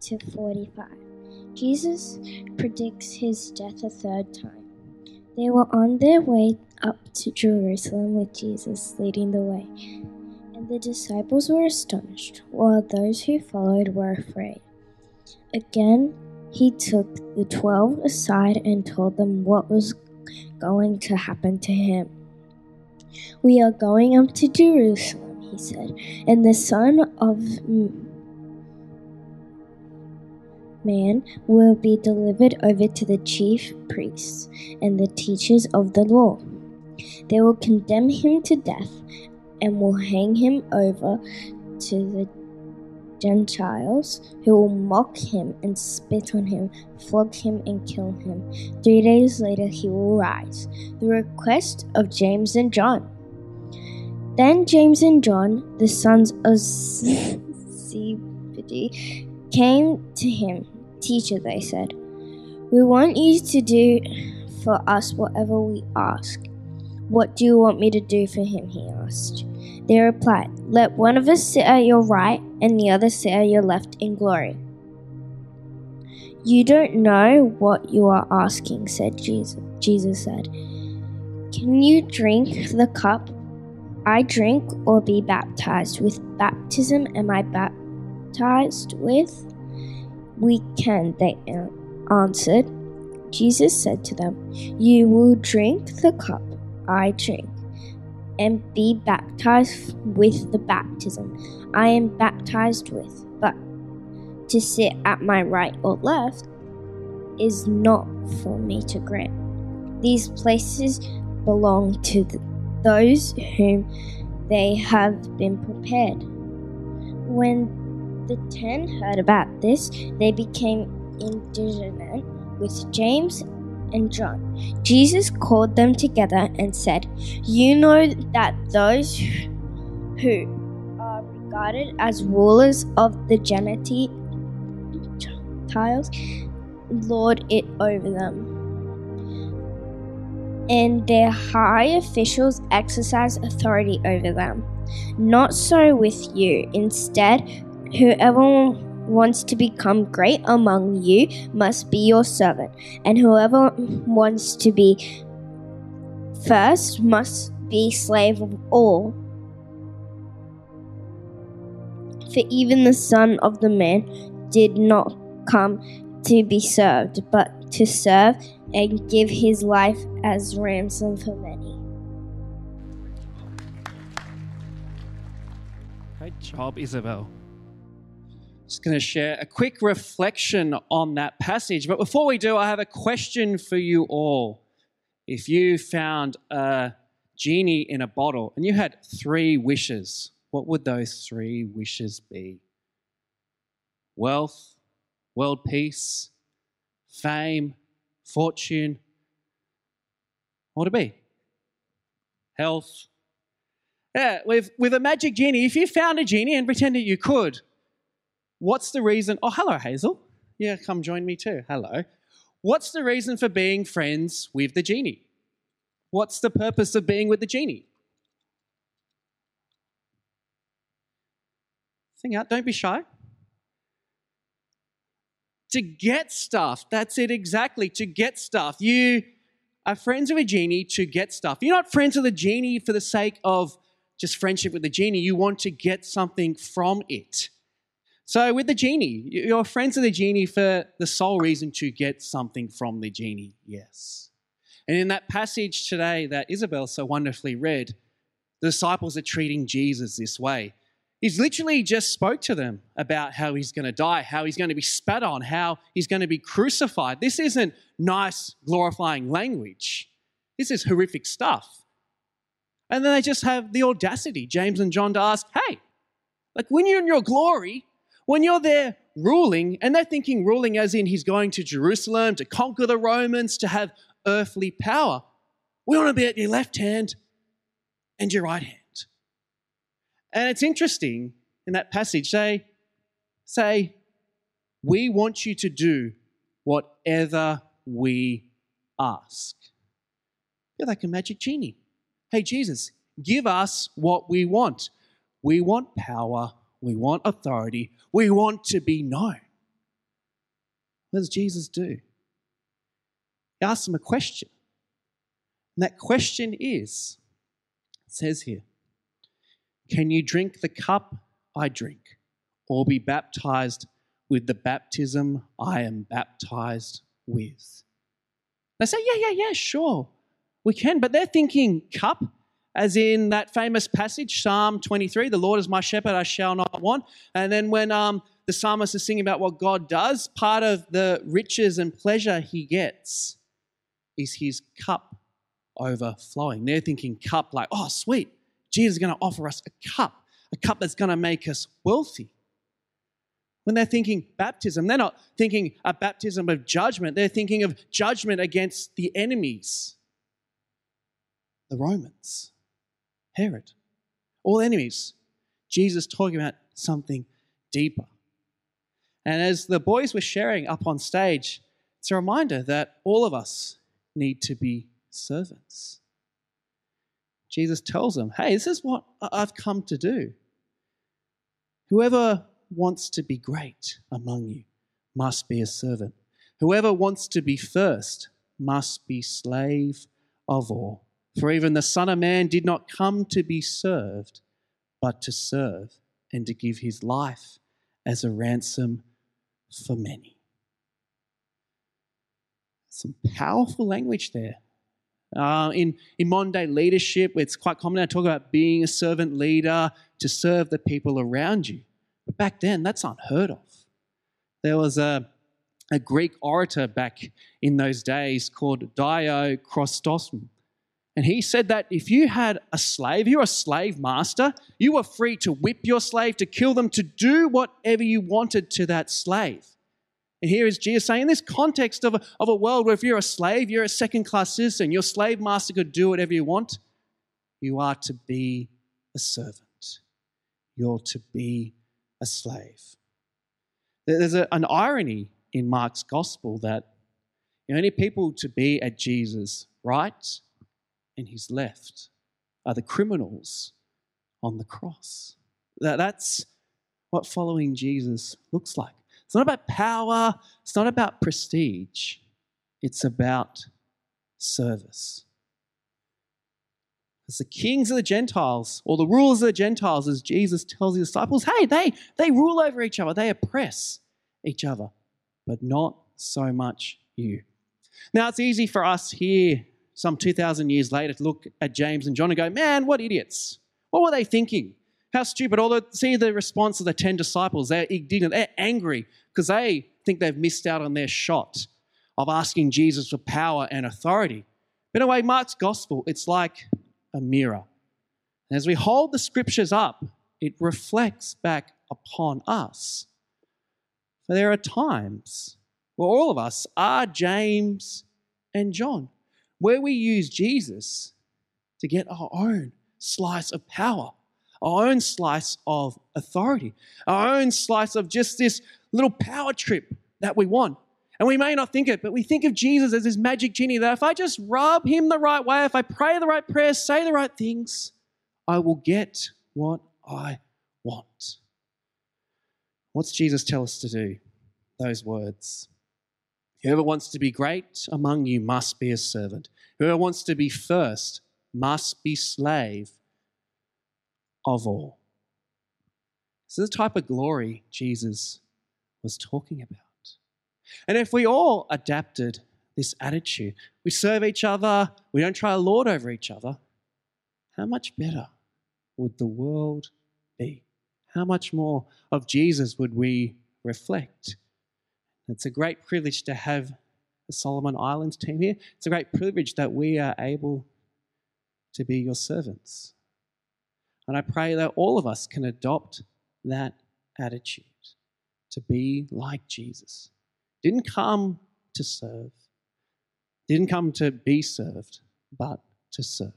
to 45. Jesus predicts his death a third time. They were on their way up to Jerusalem with Jesus leading the way, and the disciples were astonished, while those who followed were afraid. Again, he took the twelve aside and told them what was going to happen to him. We are going up to Jerusalem, he said, and the Son of Man will be delivered over to the chief priests and the teachers of the law. They will condemn him to death and will hang him over to the Gentiles, who will mock him and spit on him, flog him and kill him. Three days later, he will rise. The request of James and John. Then James and John, the sons of Zebedee, came to him. Teacher, they said, we want you to do for us whatever we ask. What do you want me to do for him? He asked. They replied, Let one of us sit at your right and the other sit at your left in glory. You don't know what you are asking, said Jesus. Jesus said, Can you drink the cup I drink or be baptized with baptism am I baptized with? We can, they answered. Jesus said to them, You will drink the cup I drink and be baptized with the baptism I am baptized with, but to sit at my right or left is not for me to grant. These places belong to those whom they have been prepared. When the ten heard about this, they became indignant with James and John. Jesus called them together and said, You know that those who are regarded as rulers of the Gentiles lord it over them. And their high officials exercise authority over them. Not so with you. Instead, whoever wants to become great among you must be your servant, and whoever wants to be first must be slave of all. For even the Son of the Man did not come to be served, but to serve and give his life as ransom for many. Great job, Isabel. Just going to share a quick reflection on that passage. But before we do, I have a question for you all. If you found a genie in a bottle and you had three wishes, what would those three wishes be? Wealth, world peace, fame, fortune. What would it be? Health. Yeah, with, with a magic genie, if you found a genie and pretended you could, What's the reason? Oh, hello, Hazel. Yeah, come join me too. Hello. What's the reason for being friends with the genie? What's the purpose of being with the genie? Sing out, don't be shy. To get stuff. That's it exactly. To get stuff. You are friends with a genie to get stuff. You're not friends with a genie for the sake of just friendship with the genie. You want to get something from it. So, with the genie, you're friends with the genie for the sole reason to get something from the genie, yes. And in that passage today that Isabel so wonderfully read, the disciples are treating Jesus this way. He's literally just spoke to them about how he's going to die, how he's going to be spat on, how he's going to be crucified. This isn't nice, glorifying language. This is horrific stuff. And then they just have the audacity, James and John, to ask, hey, like when you're in your glory, when you're there ruling, and they're thinking ruling as in he's going to Jerusalem to conquer the Romans, to have earthly power. We want to be at your left hand and your right hand. And it's interesting in that passage, they say, We want you to do whatever we ask. You're like a magic genie. Hey, Jesus, give us what we want. We want power. We want authority. We want to be known. What does Jesus do? He asks them a question. And that question is it says here, Can you drink the cup I drink, or be baptized with the baptism I am baptized with? They say, Yeah, yeah, yeah, sure, we can. But they're thinking cup as in that famous passage, Psalm 23, the Lord is my shepherd, I shall not want. And then when um, the psalmist is singing about what God does, part of the riches and pleasure he gets is his cup overflowing. They're thinking cup like, oh, sweet, Jesus is going to offer us a cup, a cup that's going to make us wealthy. When they're thinking baptism, they're not thinking a baptism of judgment. They're thinking of judgment against the enemies, the Romans. Herod. All enemies. Jesus talking about something deeper. And as the boys were sharing up on stage, it's a reminder that all of us need to be servants. Jesus tells them, hey, this is what I've come to do. Whoever wants to be great among you must be a servant. Whoever wants to be first must be slave of all. For even the Son of Man did not come to be served, but to serve and to give his life as a ransom for many. Some powerful language there. Uh, in, in modern day leadership, it's quite common to talk about being a servant leader to serve the people around you. But back then, that's unheard of. There was a, a Greek orator back in those days called Dio Chrysostom and he said that if you had a slave, you're a slave master, you were free to whip your slave, to kill them, to do whatever you wanted to that slave. And here is Jesus saying, in this context of a, of a world where if you're a slave, you're a second class citizen, your slave master could do whatever you want, you are to be a servant. You're to be a slave. There's a, an irony in Mark's gospel that the only people to be at Jesus' right and his left are the criminals on the cross. That, that's what following Jesus looks like. It's not about power, it's not about prestige, it's about service. As the kings of the Gentiles, or the rulers of the Gentiles, as Jesus tells his disciples, hey, they, they rule over each other, they oppress each other, but not so much you. Now, it's easy for us here some 2,000 years later to look at James and John and go, man, what idiots. What were they thinking? How stupid. Although, see the response of the 10 disciples. They're indignant, they're angry because they think they've missed out on their shot of asking Jesus for power and authority. But in a way, Mark's gospel, it's like a mirror. And as we hold the scriptures up, it reflects back upon us. For there are times where all of us are James and John where we use Jesus to get our own slice of power, our own slice of authority, our own slice of just this little power trip that we want. And we may not think it, but we think of Jesus as this magic genie that if I just rub him the right way, if I pray the right prayers, say the right things, I will get what I want. What's Jesus tell us to do? Those words. Whoever wants to be great among you must be a servant. Whoever wants to be first must be slave of all. This is the type of glory Jesus was talking about. And if we all adapted this attitude, we serve each other, we don't try to lord over each other, how much better would the world be? How much more of Jesus would we reflect? It's a great privilege to have the Solomon Islands team here. It's a great privilege that we are able to be your servants. And I pray that all of us can adopt that attitude. to be like Jesus. Didn't come to serve, didn't come to be served, but to serve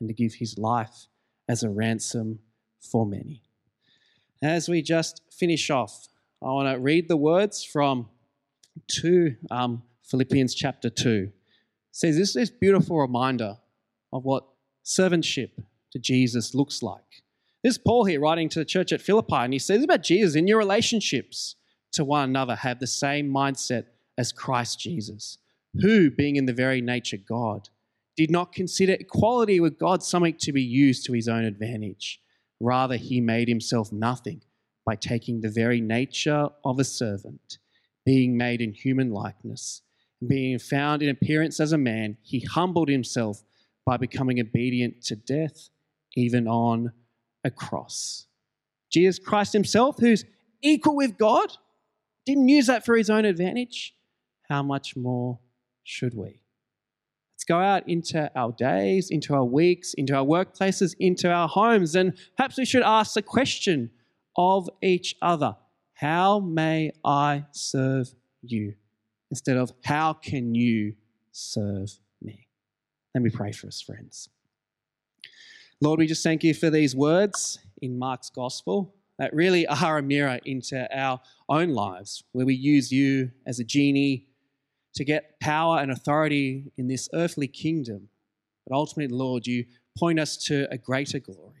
and to give his life as a ransom for many. As we just finish off, I want to read the words from 2 um, Philippians chapter 2. It says this is beautiful reminder of what servantship to Jesus looks like. This is Paul here writing to the church at Philippi, and he says about Jesus in your relationships to one another, have the same mindset as Christ Jesus, who, being in the very nature God, did not consider equality with God something to be used to his own advantage. Rather, he made himself nothing by taking the very nature of a servant, being made in human likeness, and being found in appearance as a man, he humbled himself by becoming obedient to death, even on a cross. Jesus Christ himself, who's equal with God, didn't use that for his own advantage. How much more should we? Let's go out into our days, into our weeks, into our workplaces, into our homes, and perhaps we should ask the question of each other How may I serve you? Instead of How can you serve me? Let me pray for us, friends. Lord, we just thank you for these words in Mark's gospel that really are a mirror into our own lives, where we use you as a genie to get power and authority in this earthly kingdom. But ultimately, Lord, you point us to a greater glory.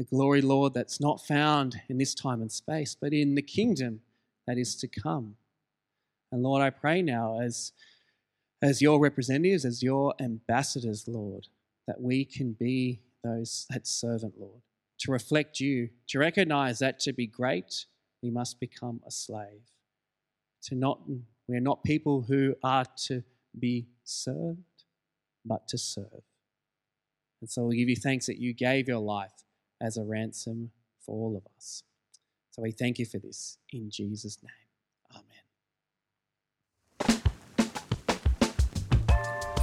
A glory, Lord, that's not found in this time and space, but in the kingdom that is to come. And Lord, I pray now as, as your representatives, as your ambassadors, Lord, that we can be those that servant, Lord, to reflect you, to recognize that to be great, we must become a slave. To not, we are not people who are to be served, but to serve. And so we give you thanks that you gave your life as a ransom for all of us. So we thank you for this in Jesus' name. Amen.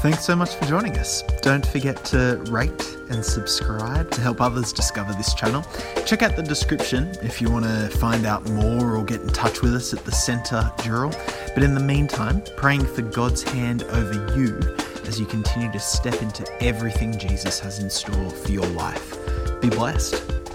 Thanks so much for joining us. Don't forget to rate and subscribe to help others discover this channel. Check out the description if you want to find out more or get in touch with us at the Centre Dural. But in the meantime, praying for God's hand over you as you continue to step into everything Jesus has in store for your life. Be blessed.